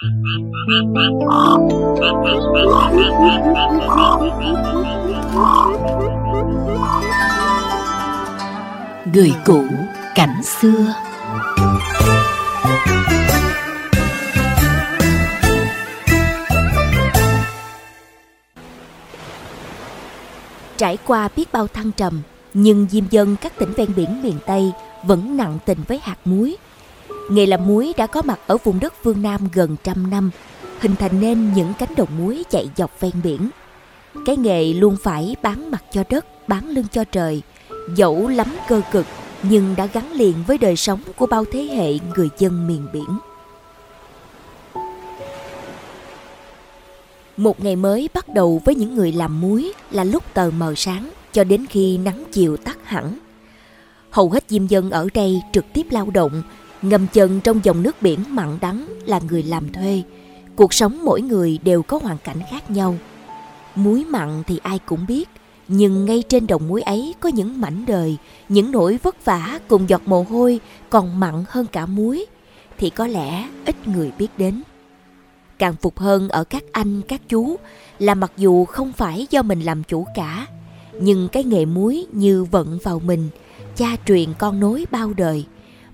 Người cũ cảnh xưa Trải qua biết bao thăng trầm, nhưng diêm dân các tỉnh ven biển miền Tây vẫn nặng tình với hạt muối. Nghề làm muối đã có mặt ở vùng đất phương Nam gần trăm năm, hình thành nên những cánh đồng muối chạy dọc ven biển. Cái nghề luôn phải bán mặt cho đất, bán lưng cho trời, dẫu lắm cơ cực nhưng đã gắn liền với đời sống của bao thế hệ người dân miền biển. Một ngày mới bắt đầu với những người làm muối là lúc tờ mờ sáng cho đến khi nắng chiều tắt hẳn. Hầu hết diêm dân ở đây trực tiếp lao động, ngâm chân trong dòng nước biển mặn đắng là người làm thuê. Cuộc sống mỗi người đều có hoàn cảnh khác nhau. Muối mặn thì ai cũng biết, nhưng ngay trên đồng muối ấy có những mảnh đời, những nỗi vất vả cùng giọt mồ hôi còn mặn hơn cả muối, thì có lẽ ít người biết đến. Càng phục hơn ở các anh, các chú là mặc dù không phải do mình làm chủ cả, nhưng cái nghề muối như vận vào mình, cha truyền con nối bao đời.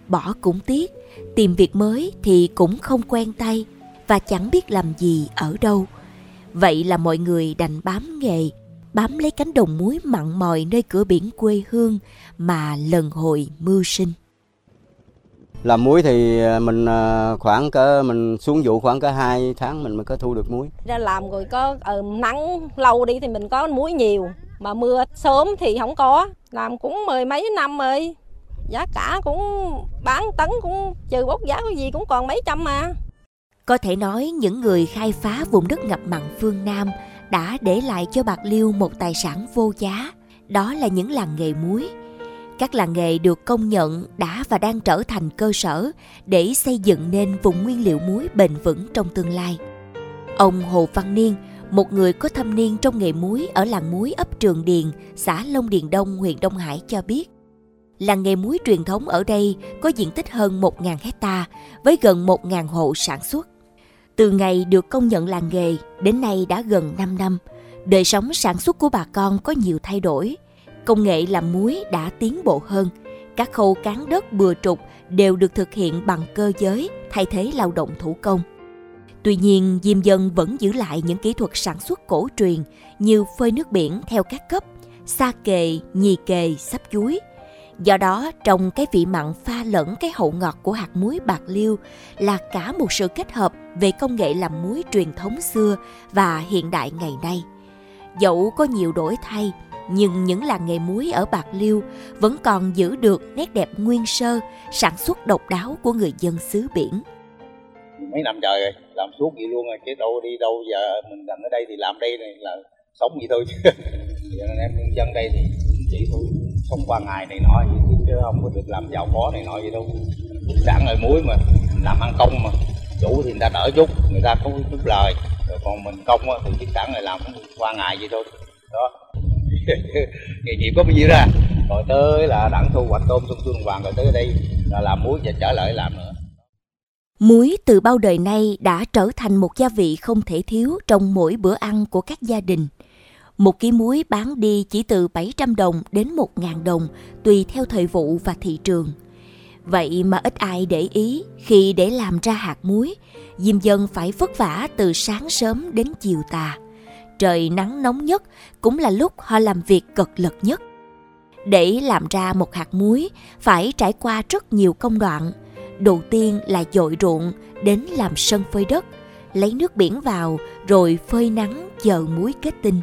Bỏ cũng tiếc, tìm việc mới thì cũng không quen tay và chẳng biết làm gì ở đâu. Vậy là mọi người đành bám nghề, bám lấy cánh đồng muối mặn mòi nơi cửa biển quê hương mà lần hồi mưu sinh. Làm muối thì à, mình à, khoảng cỡ mình xuống vụ khoảng cỡ 2 tháng mình mới có thu được muối. Ra làm rồi có ờ, nắng lâu đi thì mình có muối nhiều, mà mưa sớm thì không có. Làm cũng mười mấy năm rồi. Giá cả cũng bán tấn cũng trừ bốc giá cái gì cũng còn mấy trăm mà. Có thể nói những người khai phá vùng đất ngập mặn phương Nam đã để lại cho Bạc Liêu một tài sản vô giá, đó là những làng nghề muối. Các làng nghề được công nhận đã và đang trở thành cơ sở để xây dựng nên vùng nguyên liệu muối bền vững trong tương lai. Ông Hồ Văn Niên, một người có thâm niên trong nghề muối ở làng muối ấp Trường Điền, xã Long Điền Đông, huyện Đông Hải cho biết, làng nghề muối truyền thống ở đây có diện tích hơn 1.000 hecta với gần 1.000 hộ sản xuất. Từ ngày được công nhận làng nghề đến nay đã gần 5 năm, đời sống sản xuất của bà con có nhiều thay đổi. Công nghệ làm muối đã tiến bộ hơn, các khâu cán đất bừa trục đều được thực hiện bằng cơ giới thay thế lao động thủ công. Tuy nhiên, diêm dân vẫn giữ lại những kỹ thuật sản xuất cổ truyền như phơi nước biển theo các cấp, sa kề, nhì kề, sắp chuối. Do đó, trong cái vị mặn pha lẫn cái hậu ngọt của hạt muối bạc liêu là cả một sự kết hợp về công nghệ làm muối truyền thống xưa và hiện đại ngày nay. Dẫu có nhiều đổi thay, nhưng những làng nghề muối ở Bạc Liêu vẫn còn giữ được nét đẹp nguyên sơ, sản xuất độc đáo của người dân xứ biển. Mấy năm trời rồi, làm suốt vậy luôn rồi, chứ đâu đi đâu giờ mình làm ở đây thì làm đây này là sống vậy thôi chứ. anh em nhân dân đây thì chỉ thôi sống qua ngày này nọ chứ không có được làm giàu có này nọ gì đâu. Sẵn ở muối mà, làm ăn công mà, chủ thì người ta đỡ chút, người ta có chút lời, rồi còn mình công thì chắc sẵn là làm qua ngày vậy thôi. Đó, nghề nghiệp có bao nhiêu ra à? rồi tới là đặng thu hoạch tôm xuân xuân vàng rồi tới đây là làm muối và trở lại làm nữa Muối từ bao đời nay đã trở thành một gia vị không thể thiếu trong mỗi bữa ăn của các gia đình. Một ký muối bán đi chỉ từ 700 đồng đến 1.000 đồng tùy theo thời vụ và thị trường. Vậy mà ít ai để ý khi để làm ra hạt muối, diêm dân phải vất vả từ sáng sớm đến chiều tà trời nắng nóng nhất cũng là lúc họ làm việc cực lực nhất. Để làm ra một hạt muối phải trải qua rất nhiều công đoạn. Đầu tiên là dội ruộng đến làm sân phơi đất, lấy nước biển vào rồi phơi nắng chờ muối kết tinh.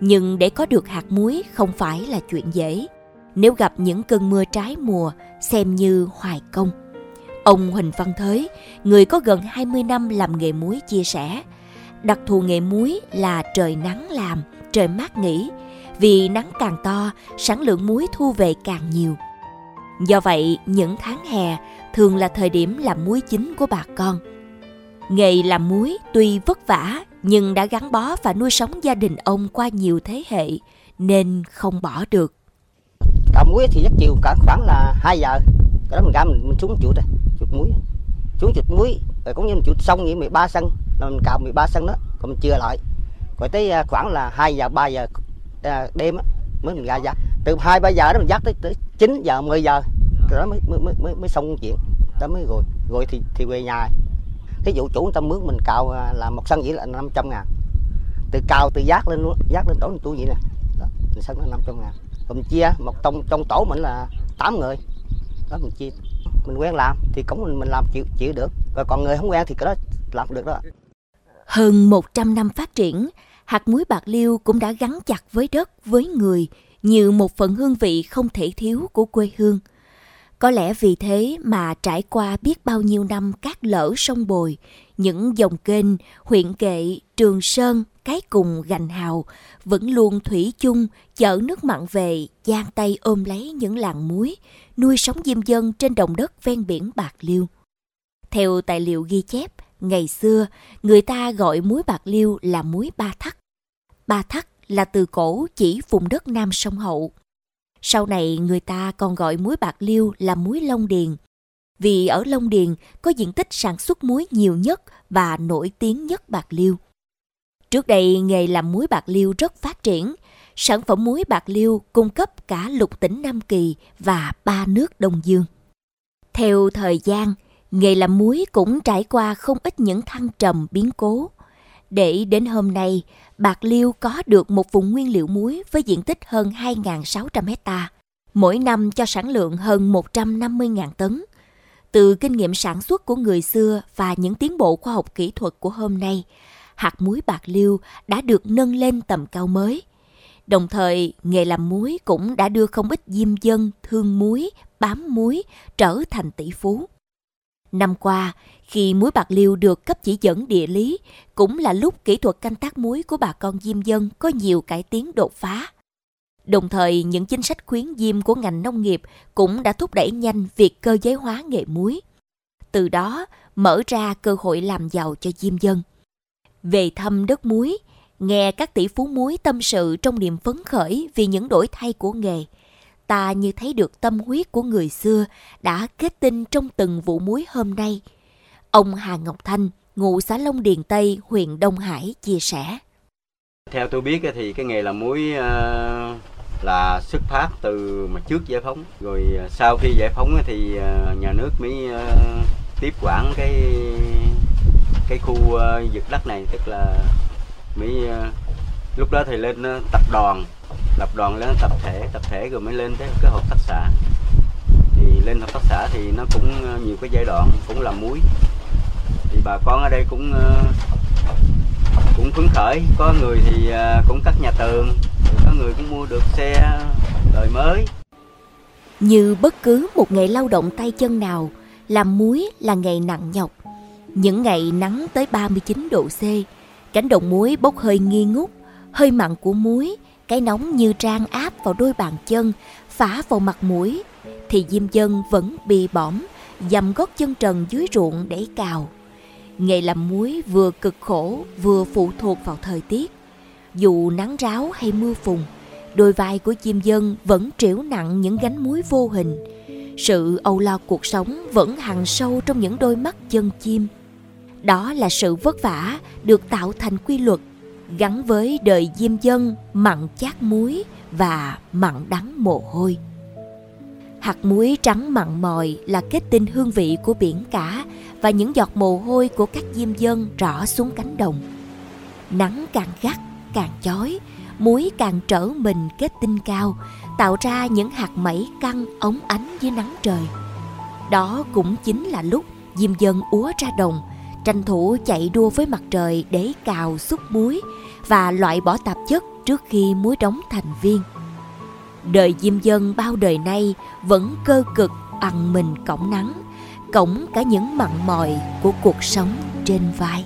Nhưng để có được hạt muối không phải là chuyện dễ. Nếu gặp những cơn mưa trái mùa, xem như hoài công. Ông Huỳnh Văn Thới, người có gần 20 năm làm nghề muối chia sẻ, Đặc thù nghề muối là trời nắng làm, trời mát nghỉ, vì nắng càng to, sản lượng muối thu về càng nhiều. Do vậy, những tháng hè thường là thời điểm làm muối chính của bà con. Nghề làm muối tuy vất vả nhưng đã gắn bó và nuôi sống gia đình ông qua nhiều thế hệ nên không bỏ được. Cạo muối thì rất chiều cả khoảng là 2 giờ. Cái đó mình ra mình, mình xuống chuột đây, chuột muối. Xuống chuột muối rồi cũng như mình chuột xong vậy 13 sân là mình cào 13 sân đó còn mình chưa lại rồi tới à, khoảng là 2 giờ 3 giờ à, đêm á, mới mình ra giá từ 2 3 giờ đó mình dắt tới, tới 9 giờ 10 giờ rồi đó mới mới mới mới, mới xong chuyện đó mới rồi rồi thì thì về nhà thí dụ chủ người ta mướn mình cào à, là một sân vậy là 500 ngàn. Từ cào từ giác lên luôn giác lên đổ mình tôi vậy nè. Đó mình sân nó 500 ngàn. Rồi mình chia một trong trong tổ mình là 8 người. Đó mình chia mình quen làm thì cũng mình mình làm chịu chịu được. Rồi còn người không quen thì cái đó làm được đó. Hơn 100 năm phát triển, hạt muối bạc liêu cũng đã gắn chặt với đất, với người như một phần hương vị không thể thiếu của quê hương. Có lẽ vì thế mà trải qua biết bao nhiêu năm cát lở sông bồi, những dòng kênh, huyện kệ, trường sơn, cái cùng gành hào vẫn luôn thủy chung chở nước mặn về, giang tay ôm lấy những làng muối, nuôi sống diêm dân trên đồng đất ven biển Bạc Liêu. Theo tài liệu ghi chép, ngày xưa người ta gọi muối bạc liêu là muối ba thắt. Ba thắt là từ cổ chỉ vùng đất Nam sông Hậu. Sau này người ta còn gọi muối bạc liêu là muối Long Điền. Vì ở Long Điền có diện tích sản xuất muối nhiều nhất và nổi tiếng nhất bạc liêu. Trước đây nghề làm muối bạc liêu rất phát triển. Sản phẩm muối bạc liêu cung cấp cả lục tỉnh Nam Kỳ và ba nước Đông Dương. Theo thời gian, nghề làm muối cũng trải qua không ít những thăng trầm biến cố. Để đến hôm nay, Bạc Liêu có được một vùng nguyên liệu muối với diện tích hơn 2.600 hecta, mỗi năm cho sản lượng hơn 150.000 tấn. Từ kinh nghiệm sản xuất của người xưa và những tiến bộ khoa học kỹ thuật của hôm nay, hạt muối Bạc Liêu đã được nâng lên tầm cao mới. Đồng thời, nghề làm muối cũng đã đưa không ít diêm dân thương muối, bám muối trở thành tỷ phú. Năm qua, khi muối bạc liêu được cấp chỉ dẫn địa lý, cũng là lúc kỹ thuật canh tác muối của bà con diêm dân có nhiều cải tiến đột phá. Đồng thời, những chính sách khuyến diêm của ngành nông nghiệp cũng đã thúc đẩy nhanh việc cơ giới hóa nghề muối. Từ đó, mở ra cơ hội làm giàu cho diêm dân. Về thăm đất muối, nghe các tỷ phú muối tâm sự trong niềm phấn khởi vì những đổi thay của nghề – ta như thấy được tâm huyết của người xưa đã kết tinh trong từng vụ muối hôm nay. Ông Hà Ngọc Thanh, ngụ xã Long Điền Tây, huyện Đông Hải chia sẻ. Theo tôi biết thì cái nghề làm muối ờ, là xuất phát từ mà trước giải phóng rồi ờ, sau khi giải phóng thì ờ, nhà nước mới tiếp quản cái cái khu vực đất này tức là mới lúc đó thì lên tập đoàn lập đoàn lên tập thể tập thể rồi mới lên tới cái hợp tác xã thì lên hợp tác xã thì nó cũng ờ, nhiều cái giai đoạn, cũng làm muối. Thì bà con ở đây cũng ờ, cũng phấn khởi. Có người thì ờ, cũng cắt nhà tường, có người cũng mua được xe đời mới. Như bất cứ một ngày lao động tay chân nào, làm muối là ngày nặng nhọc. Những ngày nắng tới 39 độ C, cánh đồng muối bốc hơi nghi ngút, hơi mặn của muối cái nóng như trang áp vào đôi bàn chân phá vào mặt mũi thì diêm dân vẫn bị bõm, dầm gót chân trần dưới ruộng để cào. Nghề làm muối vừa cực khổ vừa phụ thuộc vào thời tiết. Dù nắng ráo hay mưa phùn đôi vai của chim dân vẫn trĩu nặng những gánh muối vô hình. Sự âu lo cuộc sống vẫn hằn sâu trong những đôi mắt chân chim. Đó là sự vất vả được tạo thành quy luật gắn với đời diêm dân mặn chát muối và mặn đắng mồ hôi. Hạt muối trắng mặn mòi là kết tinh hương vị của biển cả và những giọt mồ hôi của các diêm dân rõ xuống cánh đồng. Nắng càng gắt, càng chói, muối càng trở mình kết tinh cao, tạo ra những hạt mẩy căng ống ánh dưới nắng trời. Đó cũng chính là lúc diêm dân úa ra đồng, tranh thủ chạy đua với mặt trời để cào xúc muối và loại bỏ tạp chất trước khi muối đóng thành viên. Đời diêm dân bao đời nay vẫn cơ cực ăn mình cổng nắng, cổng cả những mặn mòi của cuộc sống trên vai.